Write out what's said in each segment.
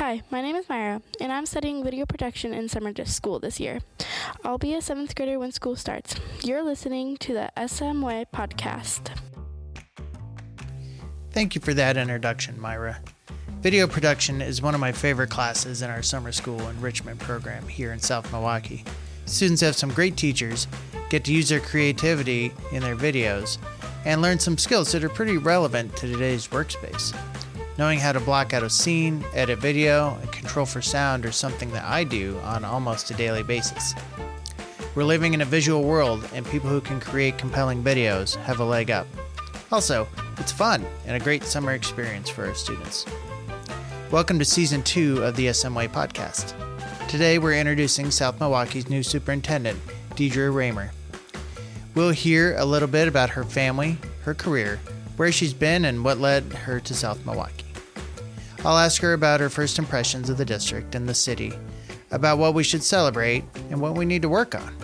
Hi, my name is Myra, and I'm studying video production in summer school this year. I'll be a seventh grader when school starts. You're listening to the SMY podcast. Thank you for that introduction, Myra. Video production is one of my favorite classes in our summer school enrichment program here in South Milwaukee. Students have some great teachers, get to use their creativity in their videos, and learn some skills that are pretty relevant to today's workspace. Knowing how to block out a scene, edit video, and control for sound are something that I do on almost a daily basis. We're living in a visual world, and people who can create compelling videos have a leg up. Also, it's fun and a great summer experience for our students. Welcome to season two of the SMY podcast. Today we're introducing South Milwaukee's new superintendent, Deidre Roemer. We'll hear a little bit about her family, her career, where she's been, and what led her to South Milwaukee. I'll ask her about her first impressions of the district and the city, about what we should celebrate and what we need to work on.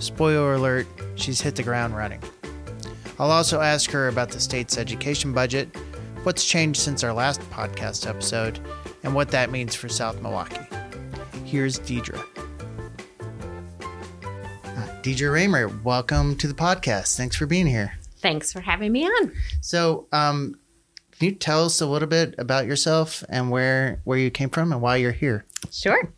Spoiler alert, she's hit the ground running. I'll also ask her about the state's education budget, what's changed since our last podcast episode, and what that means for South Milwaukee. Here's Deidre. Uh, Deidre Roemer, welcome to the podcast. Thanks for being here. Thanks for having me on. So, um, can you tell us a little bit about yourself and where where you came from and why you're here? Sure.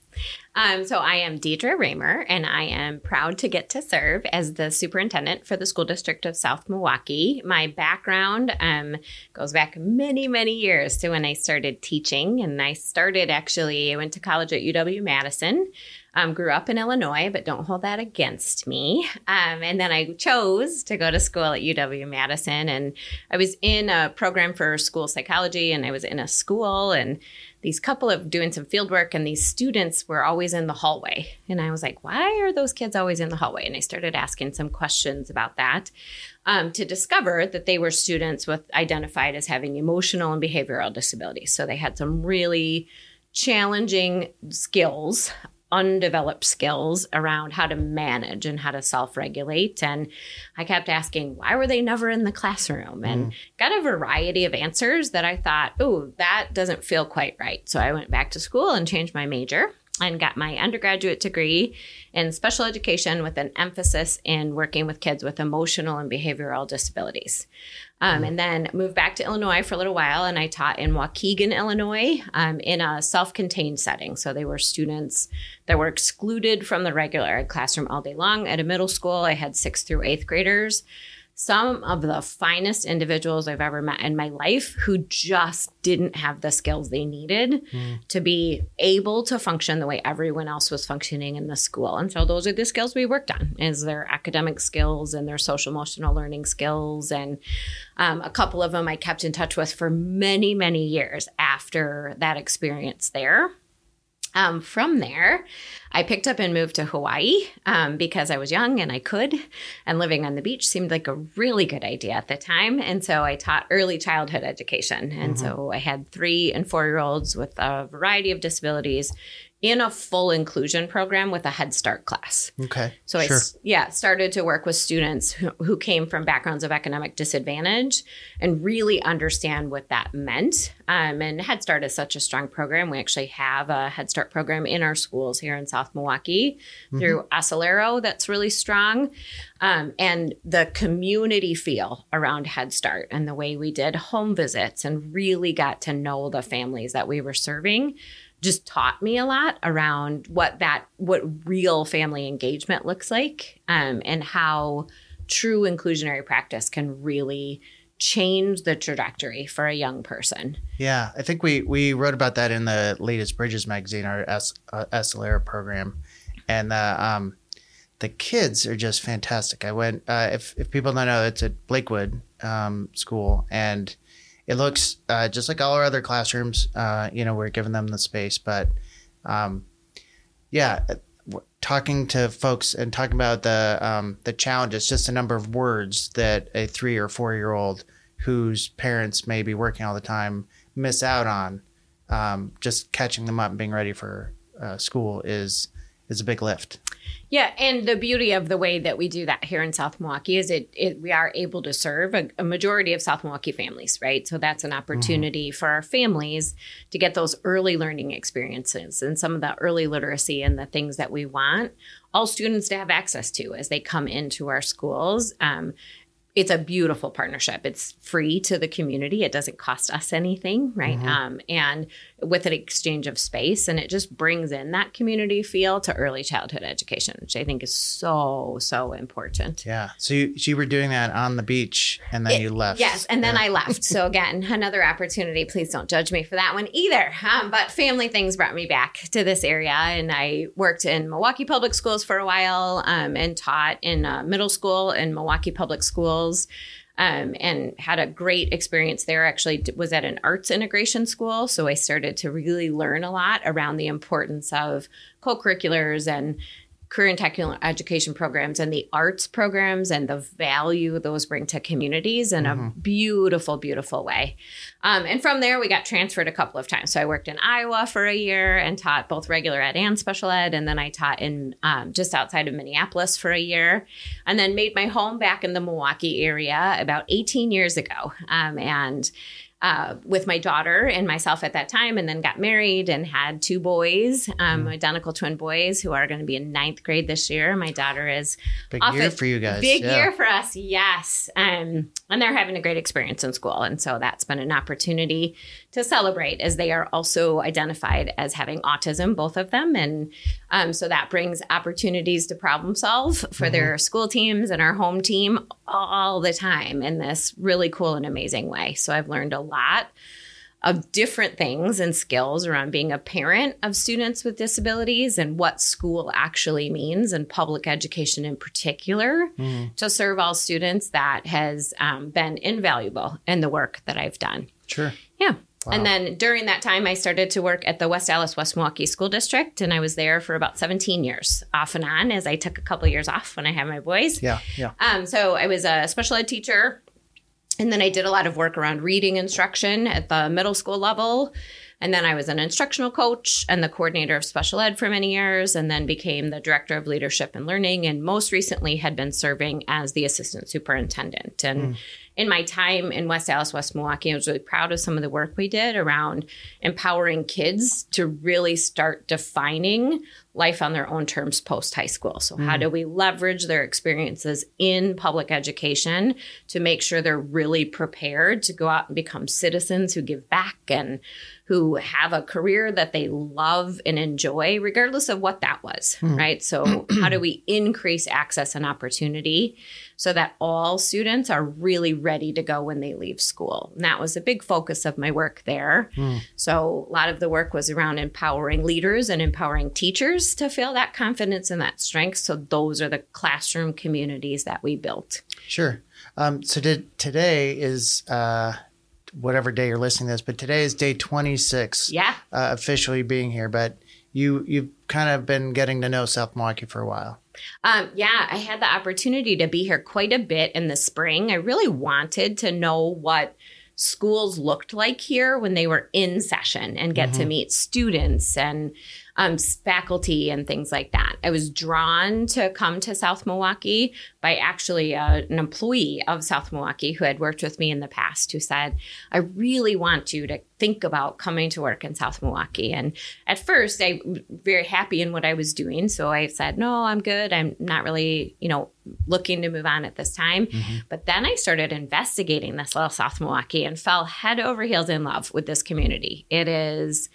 Um, so I am Deidre Roemer, and I am proud to get to serve as the superintendent for the school district of South Milwaukee. My background um, goes back many, many years to when I started teaching, and I started actually. I went to college at UW Madison. Um, grew up in Illinois, but don't hold that against me. Um, and then I chose to go to school at UW Madison, and I was in a program for school psychology, and I was in a school, and these couple of doing some field work, and these students were always in the hallway. And I was like, why are those kids always in the hallway? And I started asking some questions about that. Um, to discover that they were students with identified as having emotional and behavioral disabilities. So they had some really challenging skills undeveloped skills around how to manage and how to self-regulate and i kept asking why were they never in the classroom and mm. got a variety of answers that i thought oh that doesn't feel quite right so i went back to school and changed my major and got my undergraduate degree in special education with an emphasis in working with kids with emotional and behavioral disabilities. Um, and then moved back to Illinois for a little while, and I taught in Waukegan, Illinois, um, in a self-contained setting. So they were students that were excluded from the regular classroom all day long. At a middle school, I had sixth through eighth graders some of the finest individuals I've ever met in my life who just didn't have the skills they needed mm. to be able to function the way everyone else was functioning in the school. And so those are the skills we worked on is their academic skills and their social emotional learning skills. And um, a couple of them I kept in touch with for many, many years after that experience there. Um, from there, I picked up and moved to Hawaii um, because I was young and I could, and living on the beach seemed like a really good idea at the time. And so I taught early childhood education. And mm-hmm. so I had three and four year olds with a variety of disabilities in a full inclusion program with a Head Start class. Okay. So sure. I yeah, started to work with students who, who came from backgrounds of economic disadvantage and really understand what that meant. Um, and Head Start is such a strong program. We actually have a Head Start program in our schools here in South Milwaukee mm-hmm. through Acelero that's really strong. Um, and the community feel around Head Start and the way we did home visits and really got to know the families that we were serving just taught me a lot around what that what real family engagement looks like um, and how true inclusionary practice can really change the trajectory for a young person. Yeah, I think we we wrote about that in the latest Bridges magazine, our uh, program, and the um, the kids are just fantastic. I went uh, if if people don't know, it's at Blakewood um, School, and it looks uh, just like all our other classrooms. Uh, you know, we're giving them the space, but um, yeah, talking to folks and talking about the um, the challenges, just the number of words that a three or four year old whose parents may be working all the time miss out on. Um, just catching them up and being ready for uh, school is is a big lift. Yeah, and the beauty of the way that we do that here in South Milwaukee is it, it we are able to serve a, a, majority of South Milwaukee families, right? So that's an opportunity mm-hmm. for our families to get those early learning experiences and some of the early literacy and the things that we want all students to have access to as they come into our schools. Um, it's a beautiful partnership. It's free to the community. It doesn't cost us anything, right? Mm-hmm. Um, and with an exchange of space, and it just brings in that community feel to early childhood education, which I think is so so important. Yeah. So you, so you were doing that on the beach, and then it, you left. Yes, and then yeah. I left. So again, another opportunity. Please don't judge me for that one either. Um, but family things brought me back to this area, and I worked in Milwaukee Public Schools for a while, um, and taught in uh, middle school in Milwaukee Public Schools schools um, and had a great experience there. Actually, was at an arts integration school, so I started to really learn a lot around the importance of co-curriculars and career and technical education programs and the arts programs and the value those bring to communities in mm-hmm. a beautiful, beautiful way. Um, and from there, we got transferred a couple of times. So I worked in Iowa for a year and taught both regular ed and special ed. And then I taught in um, just outside of Minneapolis for a year and then made my home back in the Milwaukee area about 18 years ago. Um, and uh, with my daughter and myself at that time, and then got married and had two boys, um, mm. identical twin boys, who are going to be in ninth grade this year. My daughter is big year for you guys. Big yeah. year for us, yes. Um, and they're having a great experience in school, and so that's been an opportunity to celebrate as they are also identified as having autism, both of them, and um, so that brings opportunities to problem solve for mm-hmm. their school teams and our home team all the time in this really cool and amazing way. So I've learned a lot of different things and skills around being a parent of students with disabilities and what school actually means and public education in particular mm. to serve all students that has um, been invaluable in the work that I've done. Sure. Yeah. Wow. And then during that time, I started to work at the West Allis West Milwaukee School District, and I was there for about 17 years, off and on, as I took a couple years off when I had my boys. Yeah, yeah. Um, so I was a special ed teacher, and then I did a lot of work around reading instruction at the middle school level. And then I was an instructional coach and the coordinator of special ed for many years, and then became the director of leadership and learning. And most recently, had been serving as the assistant superintendent. And mm in my time in West Allis, West Milwaukee, I was really proud of some of the work we did around empowering kids to really start defining life on their own terms post high school. So, mm. how do we leverage their experiences in public education to make sure they're really prepared to go out and become citizens who give back and who have a career that they love and enjoy, regardless of what that was, mm. right? So, how do we increase access and opportunity? so that all students are really ready to go when they leave school. And that was a big focus of my work there. Mm. So a lot of the work was around empowering leaders and empowering teachers to feel that confidence and that strength. So those are the classroom communities that we built. Sure. Um, so did, today is uh, whatever day you're listening to this, but today is day 26. Yeah. Uh, officially being here, but you you've kind of been getting to know South Milwaukee for a while. Um, yeah, I had the opportunity to be here quite a bit in the spring. I really wanted to know what schools looked like here when they were in session and get mm-hmm. to meet students and um, faculty and things like that. I was drawn to come to South Milwaukee by actually uh, an employee of South Milwaukee who had worked with me in the past who said, I really want you to think about coming to work in South Milwaukee. And at first, I was very happy in what I was doing. So I said, no, I'm good. I'm not really, you know, looking to move on at this time. Mm-hmm. But then I started investigating this little South Milwaukee and fell head over heels in love with this community. It is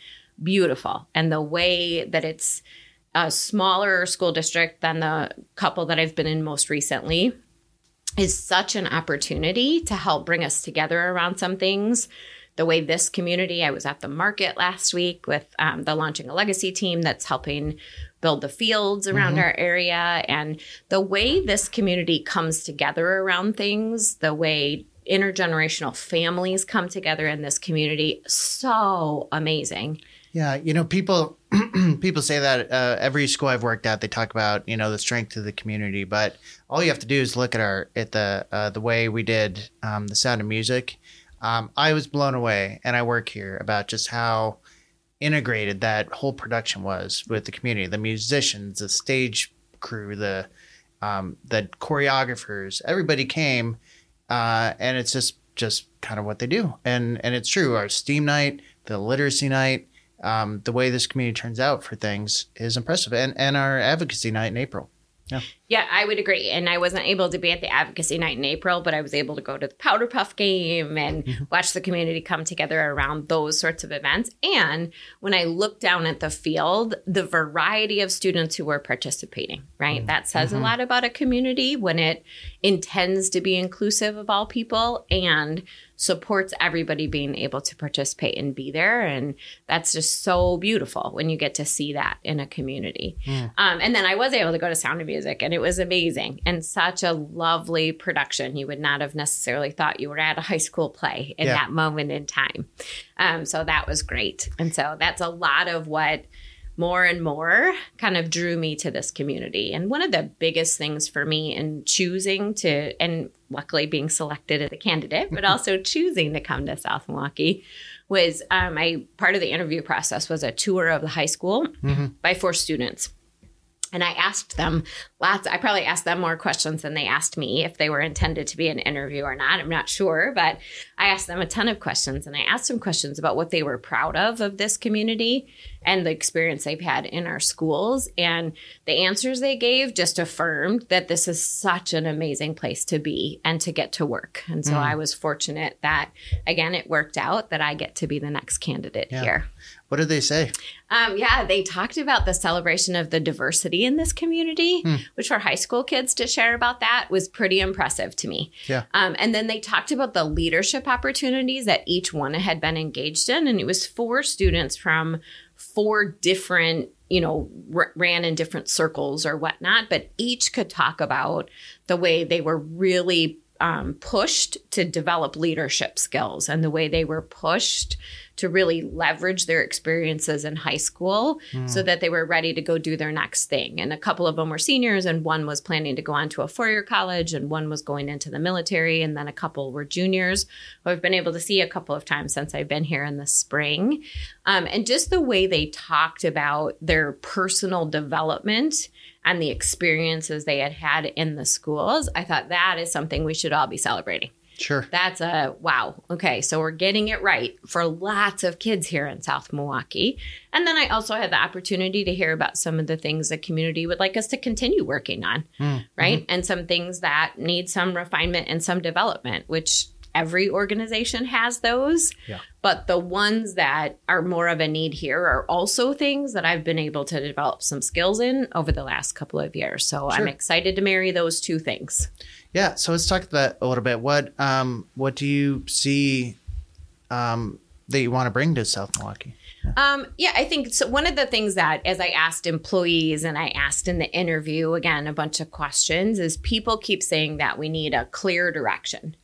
beautiful. And the way that it's a smaller school district than the couple that I've been in most recently is such an opportunity to help bring us together around some things. The way this community, I was at the market last week with um, the Launching a Legacy team that's helping build the fields around mm-hmm. our area. And the way this community comes together around things, the way intergenerational families come together in this community, so amazing. Yeah, you know, people people say that uh, every school I've worked at, they talk about you know the strength of the community, but all you have to do is look at our at the uh, the way we did um, the Sound of Music. Um, I was blown away, and I work here about just how integrated that whole production was with the community, the musicians, the stage crew, the um, the choreographers, everybody came, uh, and it's just just kind of what they do, and and it's true. Our STEAM night, the literacy night, um, the way this community turns out for things is impressive, and and our advocacy night in April. Yeah. Yeah, I would agree. And I wasn't able to be at the advocacy night in April, but I was able to go to the Powder Puff game and mm-hmm. watch the community come together around those sorts of events. And when I look down at the field, the variety of students who were participating, right? Mm-hmm. That says mm-hmm. a lot about a community when it intends to be inclusive of all people and supports everybody being able to participate and be there. And that's just so beautiful when you get to see that in a community. Mm. Um, and then I was able to go to Sound of Music, and it was amazing and such a lovely production. You would not have necessarily thought you were at a high school play in yeah. that moment in time. Um, so that was great. And so that's a lot of what more and more kind of drew me to this community. And one of the biggest things for me in choosing to, and luckily being selected as a candidate, but also choosing to come to South Milwaukee was um, I part of the interview process was a tour of the high school mm-hmm. by four students. And I asked them lots, I probably asked them more questions than they asked me if they were intended to be an interview or not. I'm not sure, but I asked them a ton of questions and I asked them questions about what they were proud of of this community and the experience they've had in our schools. And the answers they gave just affirmed that this is such an amazing place to be and to get to work. And so mm. I was fortunate that, again, it worked out that I get to be the next candidate yeah. here. What did they say? Um, yeah, they talked about the celebration of the diversity in this community, hmm. Which for high school kids to share about that was pretty impressive to me. Yeah. Um, and then they talked about the leadership opportunities that each one had been engaged in. And it was four students from four different you know r- ran in different circles or whatnot but each could talk about the way they were really um, pushed to develop leadership skills and the way they were pushed to really leverage their experiences in high school mm. so that they were ready to go do their next thing. And a couple of them were seniors, and one was planning to go on to a four year college, and one was going into the military, and then a couple were juniors who I've been able to see a couple of times since I've been here in the spring. Um, and just the way they talked about their personal development and the experiences they had had in the schools, I thought that is something we should all be celebrating. Sure. That's a wow. Okay. So we're getting it right for lots of kids here in South Milwaukee. And then I also had the opportunity to hear about some of the things the community would like us to continue working on, mm. right? Mm-hmm. And some things that need some refinement and some development, which every organization has those. Yeah. But the ones that are more of a need here are also things that I've been able to develop some skills in over the last couple of years. So sure. I'm excited to marry those two things. Yeah, so let's talk about a little bit. What um, what do you see um, that you want to bring to South Milwaukee? Yeah. Um, yeah, I think so. One of the things that, as I asked employees and I asked in the interview, again, a bunch of questions, is people keep saying that we need a clear direction.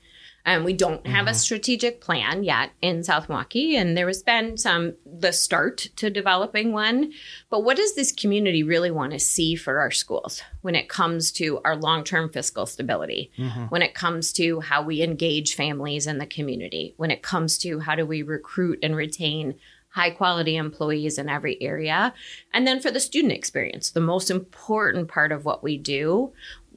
And we don't have mm-hmm. a strategic plan yet in South Milwaukee. And there has been some, the start to developing one. But what does this community really want to see for our schools when it comes to our long term fiscal stability? Mm-hmm. When it comes to how we engage families in the community? When it comes to how do we recruit and retain high quality employees in every area. And then for the student experience, the most important part of what we do,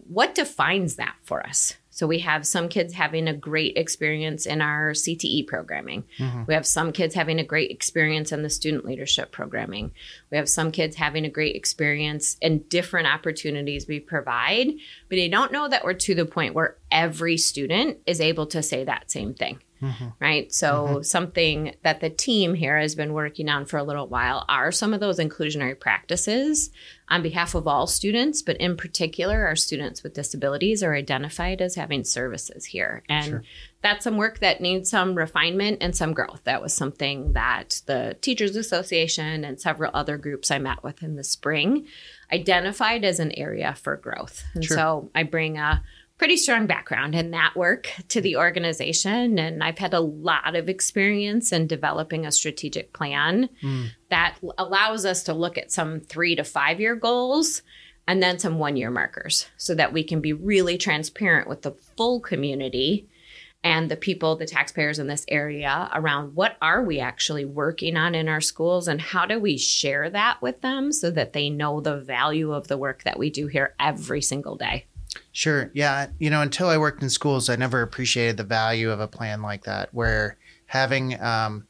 what defines that for us? So we have some kids having a great experience in our CTE programming. Mm-hmm. We have some kids having a great experience in the student leadership programming. We have some kids having a great experience in different opportunities we provide, but they don't know that we're to the point where every student is able to say that same thing. Mm-hmm. Right. So, mm-hmm. something that the team here has been working on for a little while are some of those inclusionary practices on behalf of all students, but in particular, our students with disabilities are identified as having services here. And sure. that's some work that needs some refinement and some growth. That was something that the Teachers Association and several other groups I met with in the spring identified as an area for growth. And sure. so I bring a pretty strong background in that work to the organization. And I've had a lot of experience in developing a strategic plan mm. that allows us to look at some three to five year goals and then some one year markers so that we can be really transparent with the full community and the people, the taxpayers in this area around what are we actually working on in our schools and how do we share that with them so that they know the value of the work that we do here every single day. Sure. Yeah. You know, until I worked in schools, I never appreciated the value of a plan like that, where having um,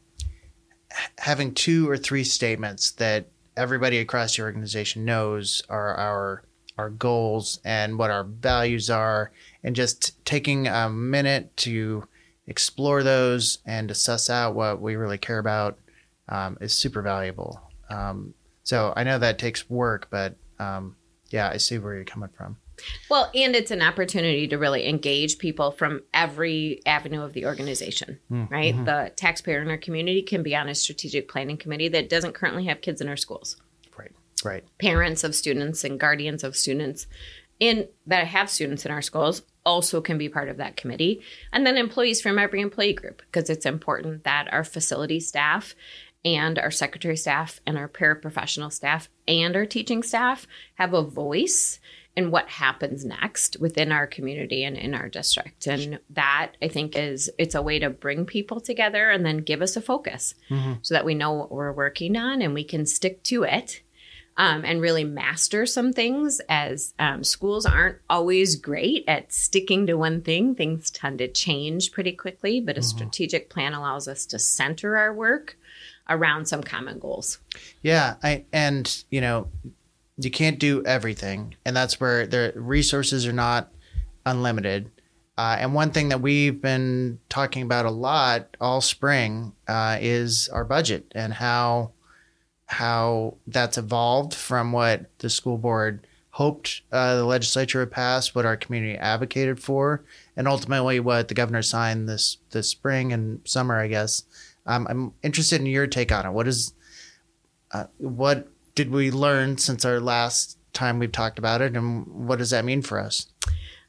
having two or three statements that everybody across the organization knows are our our goals and what our values are, and just taking a minute to explore those and to suss out what we really care about um, is super valuable. Um, so I know that takes work, but um, yeah, I see where you're coming from. Well, and it's an opportunity to really engage people from every avenue of the organization, mm, right? Mm-hmm. The taxpayer in our community can be on a strategic planning committee that doesn't currently have kids in our schools. Right, right. Parents of students and guardians of students in that have students in our schools also can be part of that committee. And then employees from every employee group, because it's important that our facility staff and our secretary staff and our paraprofessional staff and our teaching staff have a voice in what happens next within our community and in our district and that i think is it's a way to bring people together and then give us a focus mm-hmm. so that we know what we're working on and we can stick to it um, and really master some things as um, schools aren't always great at sticking to one thing things tend to change pretty quickly but a mm-hmm. strategic plan allows us to center our work around some common goals. Yeah, I and you know, you can't do everything, and that's where the resources are not unlimited. Uh, and one thing that we've been talking about a lot all spring uh, is our budget and how how that's evolved from what the school board hoped uh, the legislature would pass, what our community advocated for, and ultimately what the governor signed this this spring and summer, I guess. Um, I'm interested in your take on it. What is uh, what did we learn since our last time we've talked about it, and what does that mean for us?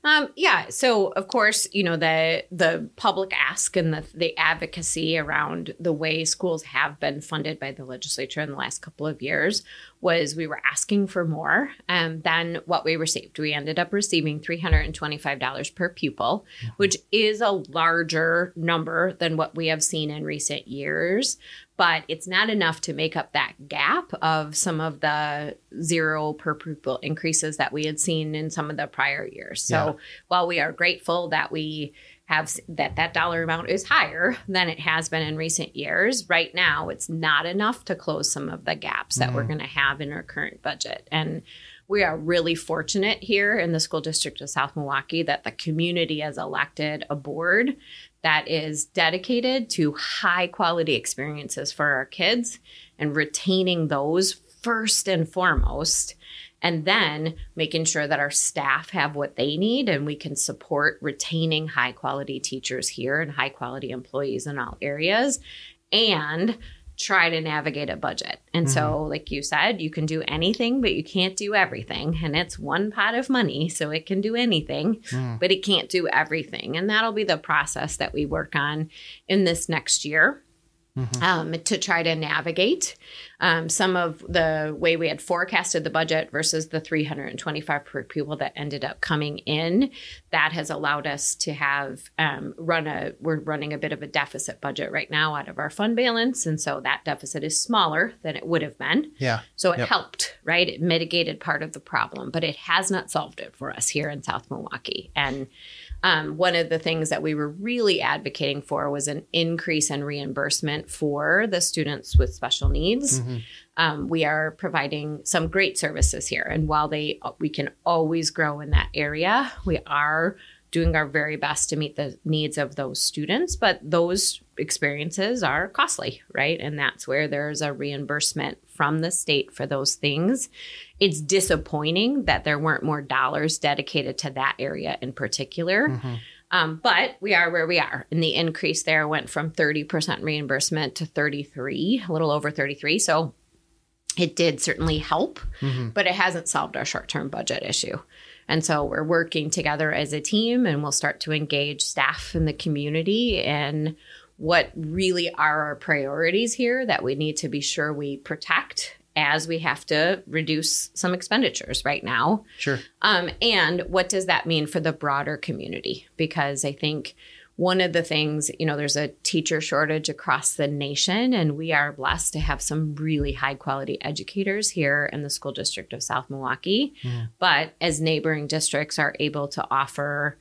Um, yeah. So of course, you know the the public ask and the the advocacy around the way schools have been funded by the legislature in the last couple of years was we were asking for more um, than what we received. We ended up receiving three hundred and twenty five dollars per pupil, mm-hmm. which is a larger number than what we have seen in recent years but it's not enough to make up that gap of some of the zero per pupil increases that we had seen in some of the prior years. So yeah. while we are grateful that we have that that dollar amount is higher than it has been in recent years, right now it's not enough to close some of the gaps that mm we're going to have in our current budget. And we are really fortunate here in the school district of South Milwaukee that the community has elected a board that is dedicated to high quality experiences for our kids and retaining those first and foremost. And then making sure that our staff have what they need and we can support retaining high quality teachers here and high quality employees in all areas. And try to navigate a budget. And mm-hmm. so, like you said, you can do anything, but you can't do everything. And it's one pot of money, so it can do anything, mm. but it can't do everything. And that'll be the process that we work on in this next year mm-hmm. um, to try to navigate um, some of the way we had forecasted the budget versus the 325 per pupil that ended up coming in. That has allowed us to have um, run a, we're running a bit of a deficit budget right now out of our fund balance. And so that deficit is smaller than it would have been. Yeah. So it yep. helped, right? It mitigated part of the problem, but it has not solved it for us here in South Milwaukee. And um, one of the things that we were really advocating for was an increase in reimbursement for the students with special needs. Mm-hmm. Um, we are providing some great services here, and while they we can always grow in that area, we are doing our very best to meet the needs of those students. But those experiences are costly, right? And that's where there's a reimbursement from the state for those things. It's disappointing that there weren't more dollars dedicated to that area in particular. Mm-hmm. Um, but we are where we are. And the increase there went from 30% reimbursement to 33, a little over 33. So it did certainly help, mm-hmm. but it hasn't solved our short term budget issue. And so we're working together as a team and we'll start to engage staff in the community and what really are our priorities here that we need to be sure we protect as we have to reduce some expenditures right now. Sure. Um, and what does that mean for the broader community? Because I think one of the things, you know, there's a teacher shortage across the nation, and we are blessed to have some really high quality educators here in the school district of South Milwaukee. Mm. But as neighboring districts are able to offer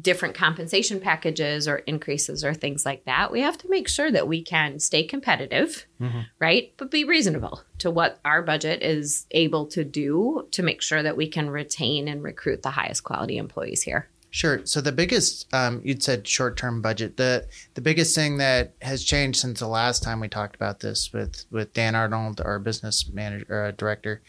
different compensation packages or increases or things like that, we have to make sure that we can stay competitive, Mhm. right? But be reasonable to what our budget is able to do to make sure that we can retain and recruit the highest quality employees here. Sure. So the biggest, um, you'd said short-term budget. The the biggest thing that has changed since the last time we talked about this with with Dan Arnold, our business manager or director,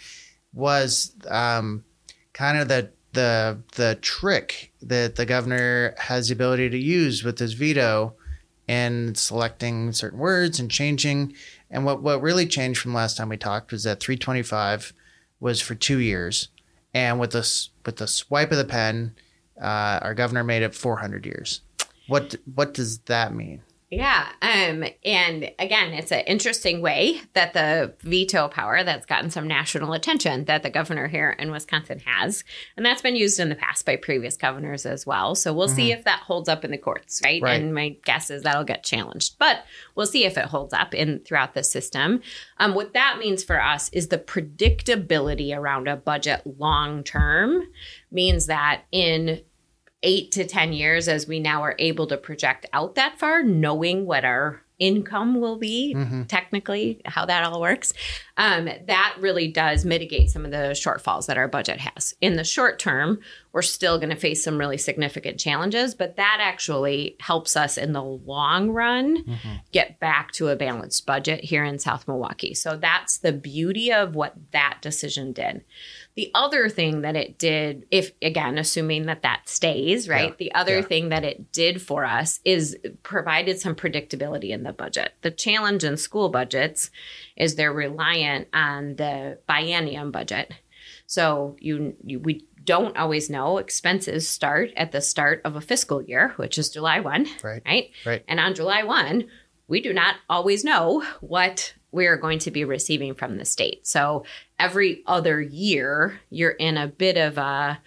was um, kind of the the the trick that the governor has the ability to use with his veto and selecting certain words and changing. And what what really changed from last time we talked was that 325 was for two years, and with this with the swipe of the pen uh, our governor made it 400 years. What what does that mean? Yeah. Um, and again, it's an interesting way that the veto power that's gotten some national attention that the governor here in Wisconsin has. And that's been used in the past by previous governors as well. So we'll see if that holds up in the courts, right? Right. And my guess is that'll get challenged. But we'll see if it holds up in throughout the system. Um, what that means for us is the predictability around a budget long term means that in eight to 10 years, as we now are able to project out that far, knowing what our income will be, Mhm. technically, how that all works, um, that really does mitigate some of the shortfalls that our budget has. In the short term, we're still going to face some really significant challenges, but that actually helps us in the long run Mhm. get back to a balanced budget here in South Milwaukee. So that's the beauty of what that decision did. The other thing that it did, if again, assuming that that stays, right? Yeah. The other Yeah. thing that it did for us is provided some predictability in the budget. The challenge in school budgets is they're reliant on the biennium budget. So you, you we don't always know expenses start at the start of a fiscal year, which is July 1, Right. right? Right. And on July 1, we do not always know what we're going to be receiving from the state. So every other year, you're in a bit of a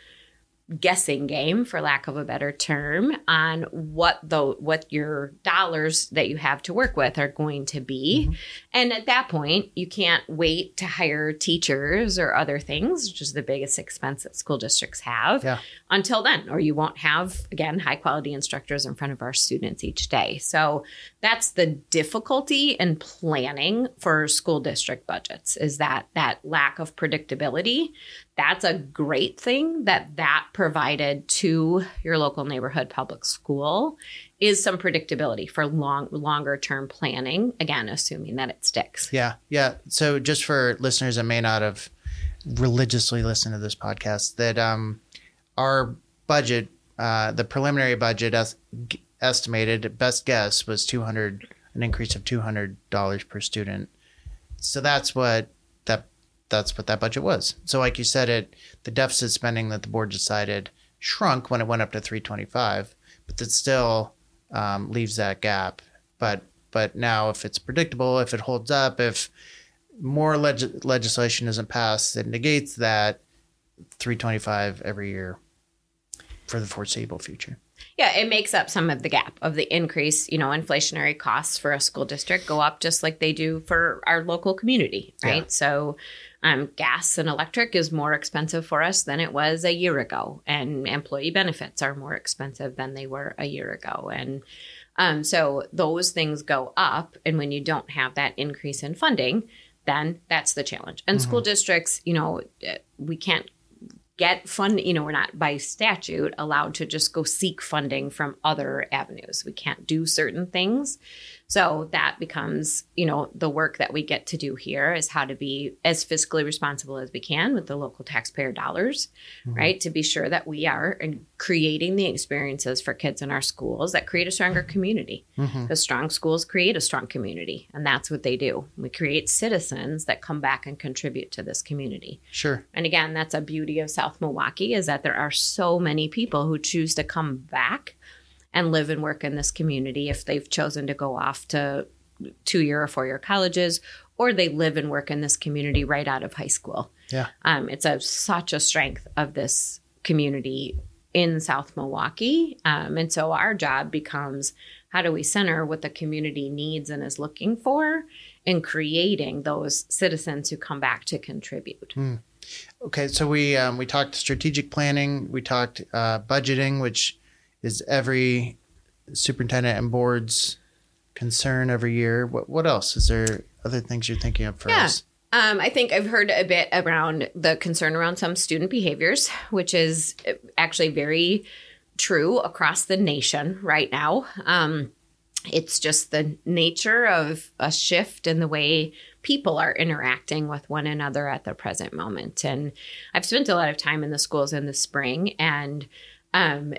guessing game for lack of a better term on what the what your dollars that you have to work with are going to be Mm-hmm. and at that point you can't wait to hire teachers or other things which is the biggest expense that school districts have Yeah. until then or you won't have again high quality instructors in front of our students each day so that's the difficulty in planning for school district budgets is that that lack of predictability that's a great thing that that provided to your local neighborhood public school is some predictability for long longer term planning again assuming that it sticks Yeah. Yeah. So just for listeners that may not have religiously listened to this podcast, that um, our budget, uh, the preliminary budget g- estimated best guess was 200, an increase of $200 per student. So that's what that's what that budget was. So like you said, it the deficit spending that the board decided shrunk when it went up to 325, but that still um, leaves that gap. But but now if it's predictable, if it holds up, if more leg- legislation isn't passed that negates that 325 every year for the foreseeable future. Yeah, it makes up some of the gap of the increase, you know, inflationary costs for a school district go up just like they do for our local community, right? Yeah. So, um, gas and electric is more expensive for us than it was a year ago, and employee benefits are more expensive than they were a year ago. And um, so those things go up. And when you don't have that increase in funding, then that's the challenge. And school districts, you know, eh, we can't get fund you know we're not by statute allowed to just go seek funding from other avenues. We can't do certain things. So that becomes you know the work that we get to do here is how to be as fiscally responsible as we can with the local taxpayer dollars mm-hmm. right? To be sure that we are in creating the experiences for kids in our schools that create a stronger community Mm-hmm. because strong schools create a strong community and that's what they do we create citizens that come back and contribute to this community Sure. and again, that's a beauty of South Milwaukee is that there are so many people who choose to come back and live and work in this community if they've chosen to go off to two year or four year colleges or they live and work in this community right out of high school. Yeah. Um, it's a such a strength of this community in South Milwaukee. Um, and so our job becomes how do we center what the community needs and is looking for in creating those citizens who come back to contribute. Mm. Okay, so we um, we talked strategic planning, we talked uh, budgeting, which is every superintendent and board's concern every year. What what else is there? Other things you're thinking of for yeah. us? Um, I think I've heard a bit around the concern around some student behaviors, which is actually very true across the nation right now. Um, it's just the nature of a shift in the way people are interacting with one another at the present moment. And I've spent a lot of time in the schools in the spring and um,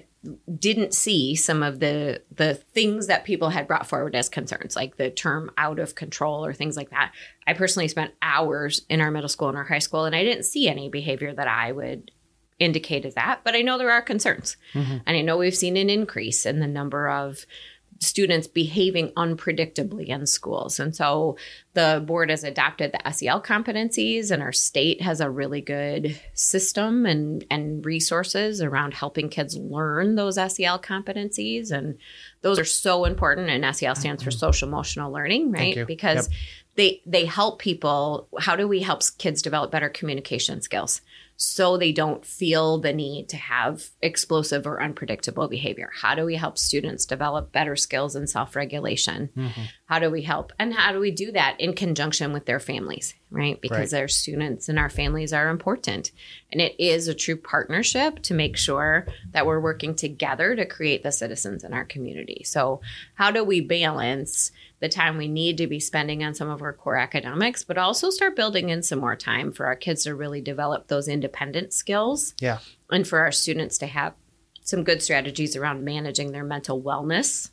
didn't see some of the the things that people had brought forward as concerns, like the term out of control or things like that. I personally spent hours in our middle school and our high school, and I didn't see any behavior that I would indicate as that. But I know there are concerns, mm-hmm. and I know we've seen an increase in the number of students behaving unpredictably in schools. And so the board has adopted the SEL competencies, and our state has a really good system and, and resources around helping kids learn those SEL competencies. And those are so important. And SEL stands for mm-hmm. social emotional learning, right? Because yep. they they help people. How do we help kids develop better communication skills? So they don't feel the need to have explosive or unpredictable behavior? How do we help students develop better skills in self regulation? Mm-hmm. How do we help? And how do we do that in conjunction with their families, right? Because right. their students and our families are important. And it is a true partnership to make sure that we're working together to create the citizens in our community. So, how do we balance? the time we need to be spending on some of our core academics, but also start building in some more time for our kids to really develop those independent skills. Yeah. And for our students to have some good strategies around managing their mental wellness,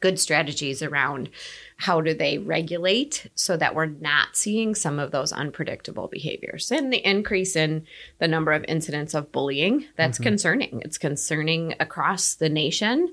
good strategies around how do they regulate so that we're not seeing some of those unpredictable behaviors and the increase in the number of incidents of bullying that's mm-hmm. concerning it's concerning across the nation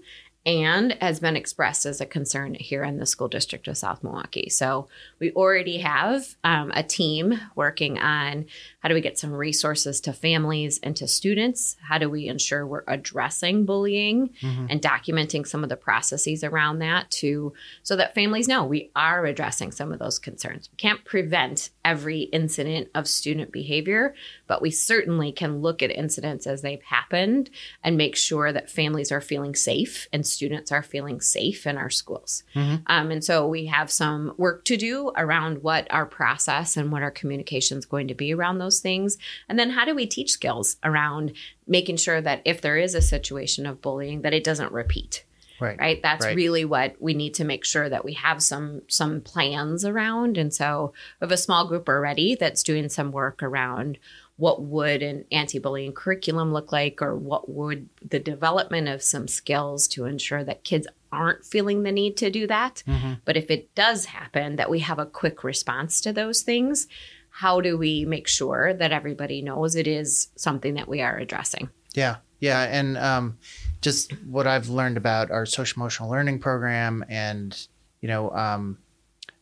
and has been expressed as a concern here in the school district of South Milwaukee. So we already have um, a team working on how do we get some resources to families and to students? How do we ensure we're addressing bullying mm-hmm. and documenting some of the processes around that to so that families know we are addressing some of those concerns. We can't prevent every incident of student behavior, but we certainly can look at incidents as they've happened and make sure that families are feeling safe and students are feeling safe in our schools. Mm-hmm. Um, and so we have some work to do around what our process and what our communication is going to be around those things. And then how do we teach skills around making sure that if there is a situation of bullying, that it doesn't repeat. Right. Right. That's right. really what we need to make sure that we have some some plans around. And so we have a small group already that's doing some work around what would an anti-bullying curriculum look like or what would the development of some skills to ensure that kids aren't feeling the need to do that mm-hmm. but if it does happen that we have a quick response to those things how do we make sure that everybody knows it is something that we are addressing yeah yeah and um, just what i've learned about our social emotional learning program and you know um,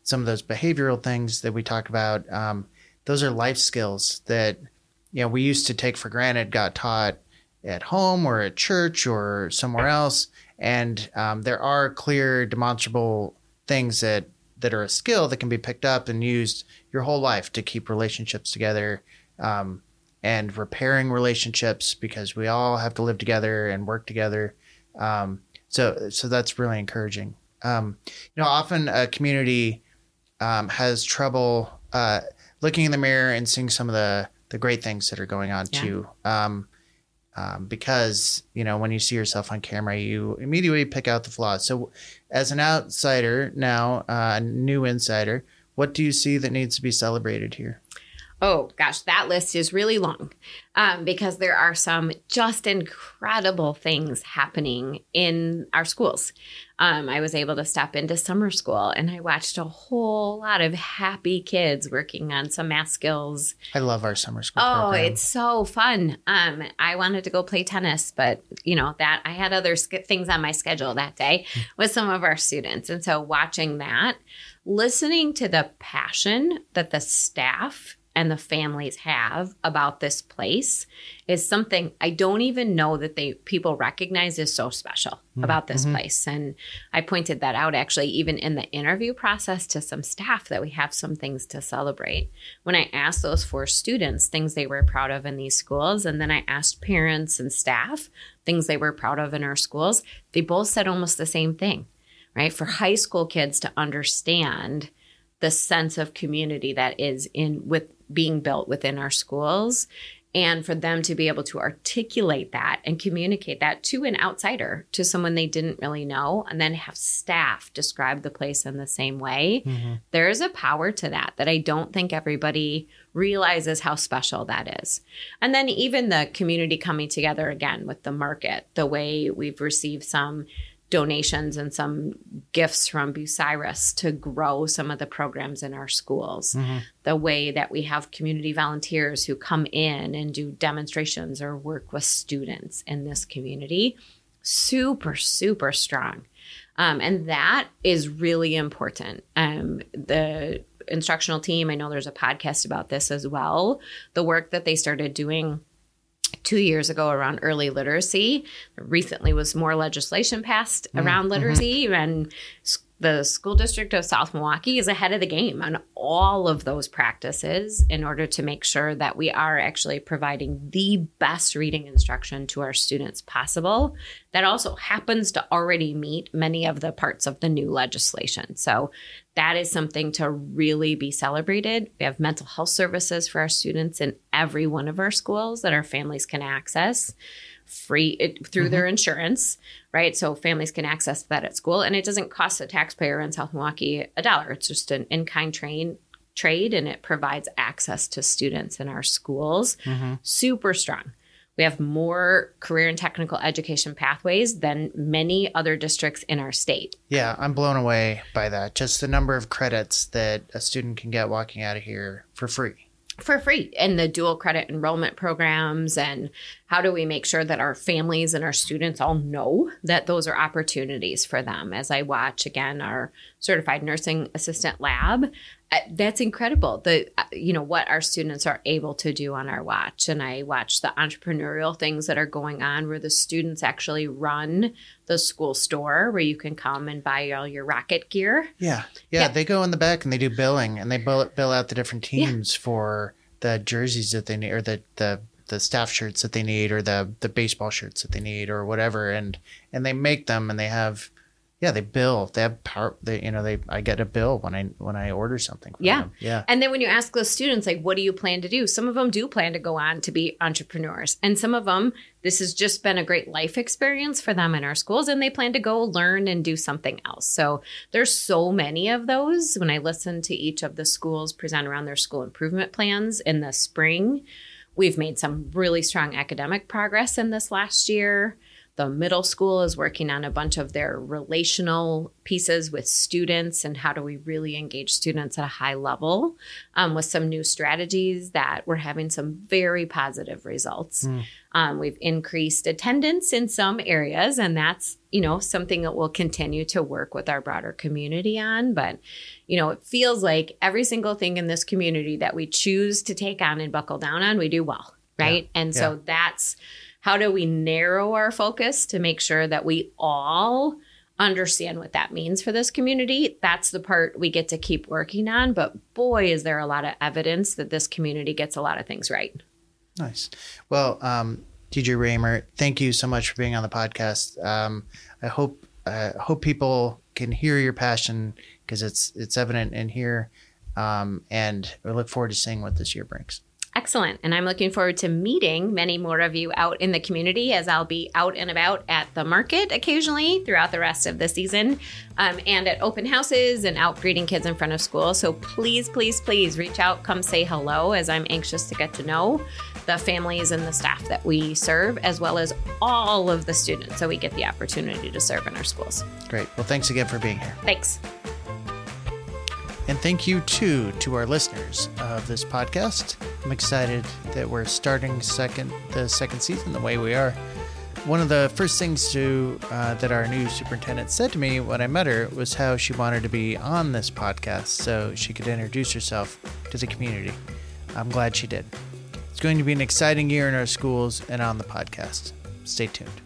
some of those behavioral things that we talk about um, those are life skills that you know, we used to take for granted got taught at home or at church or somewhere else. And um, there are clear, demonstrable things that that are a skill that can be picked up and used your whole life to keep relationships together um, and repairing relationships because we all have to live together and work together. Um, so, so that's really encouraging. Um, you know, often a community um, has trouble uh, looking in the mirror and seeing some of the the great things that are going on yeah. too. Um, um, because you know when you see yourself on camera, you immediately pick out the flaws. So, as an outsider now, a uh, new insider, what do you see that needs to be celebrated here? Oh gosh, that list is really long um, because there are some just incredible things happening in our schools. Um, I was able to step into summer school and I watched a whole lot of happy kids working on some math skills. I love our summer school. Oh, program. it's so fun. Um, I wanted to go play tennis, but you know that I had other sk- things on my schedule that day hmm. with some of our students, and so watching that, listening to the passion that the staff and the families have about this place is something I don't even know that they people recognize is so special mm-hmm. about this mm-hmm. place. And I pointed that out actually even in the interview process to some staff that we have some things to celebrate. When I asked those four students things they were proud of in these schools, and then I asked parents and staff things they were proud of in our schools, they both said almost the same thing. Right? For high school kids to understand the sense of community that is in with being built within our schools and for them to be able to articulate that and communicate that to an outsider to someone they didn't really know and then have staff describe the place in the same way mm-hmm. there is a power to that that i don't think everybody realizes how special that is and then even the community coming together again with the market the way we've received some donations and some gifts from Bucyrus to grow some of the programs in our schools. Mm-hmm. The way that we have community volunteers who come in and do demonstrations or work with students in this community, super, super strong. Um, and that is really important. Um, the instructional team, I know there's a podcast about this as well. The work that they started doing two years ago around early literacy. Recently was more legislation passed mm, around mm-hmm. literacy and the school district of South Milwaukee is ahead of the game on all of those practices in order to make sure that we are actually providing the best reading instruction to our students possible. That also happens to already meet many of the parts of the new legislation. So that is something to really be celebrated. We have mental health services for our students in every one of our schools that our families can access free it, through mm-hmm. their insurance, right? So families can access that at school, and it doesn't cost the taxpayer in South Milwaukee a dollar. It's just an in-kind train trade, and it provides access to students in our schools. Mm-hmm. Super strong. We have more career and technical education pathways than many other districts in our state. Yeah, I'm blown away by that. Just the number of credits that a student can get walking out of here for free for free and the dual credit enrollment programs and how do we make sure that our families and our students all know that those are opportunities for them as i watch again our certified nursing assistant lab that's incredible. The uh, you know what our students are able to do on our watch. And i watch the entrepreneurial things that are going on where the students actually run the school store where you can come and buy all your rocket gear. Yeah. Yeah, yeah. they go in the back and they do billing and they bill, bill out the different teams yeah. for the jerseys that they need or the the the staff shirts that they need or the the baseball shirts that they need or whatever. And and they make them and they have yeah they bill. They have power they you know they i get a bill when i when i order something yeah. them. yeah. And then when you ask those students like what do you plan to do? Some of them do plan to go on to be entrepreneurs. And some of them this has just been a great life experience for them in our schools and they plan to go learn and do something else. So there's so many of those. When i listen to each of the schools present around their school improvement plans in the spring We've made some really strong academic progress in this last year. The middle school is working on a bunch of their relational pieces with students and how do we really engage students at a high level um, with some new strategies that we're having some very positive results. Mm. Um, we've increased attendance in some areas, and that's you know something that we'll continue to work with our broader community on. But you know, it feels like every single thing in this community that we choose to take on and buckle down on, we do well, right? Yeah. And so that's how do we narrow our focus to make sure that we all understand what that means for this community? That's the part we get to keep working on. But boy, is there a lot of evidence that this community gets a lot of things right. Nice. Well, um, DJ Roemer, thank you so much for being on the podcast. Um, I hope uh, hope people can hear your passion because it's it's evident in here, um, and we look forward to seeing what this year brings. Excellent. And I'm looking forward to meeting many more of you out in the community as I'll be out and about at the market occasionally throughout the rest of the season um, and at open houses and out greeting kids in front of school. So please, please, please reach out, come say hello as I'm anxious to get to know the families and the staff that we serve, as well as all of the students so we get the opportunity to serve in our schools. Great. Well, thanks again for being here. Thanks. And thank you too to our listeners of this podcast. I'm excited that we're starting second the second season the way we are. One of the first things to uh, that our new superintendent said to me when I met her was how she wanted to be on this podcast so she could introduce herself to the community. I'm glad she did. It's going to be an exciting year in our schools and on the podcast. Stay tuned.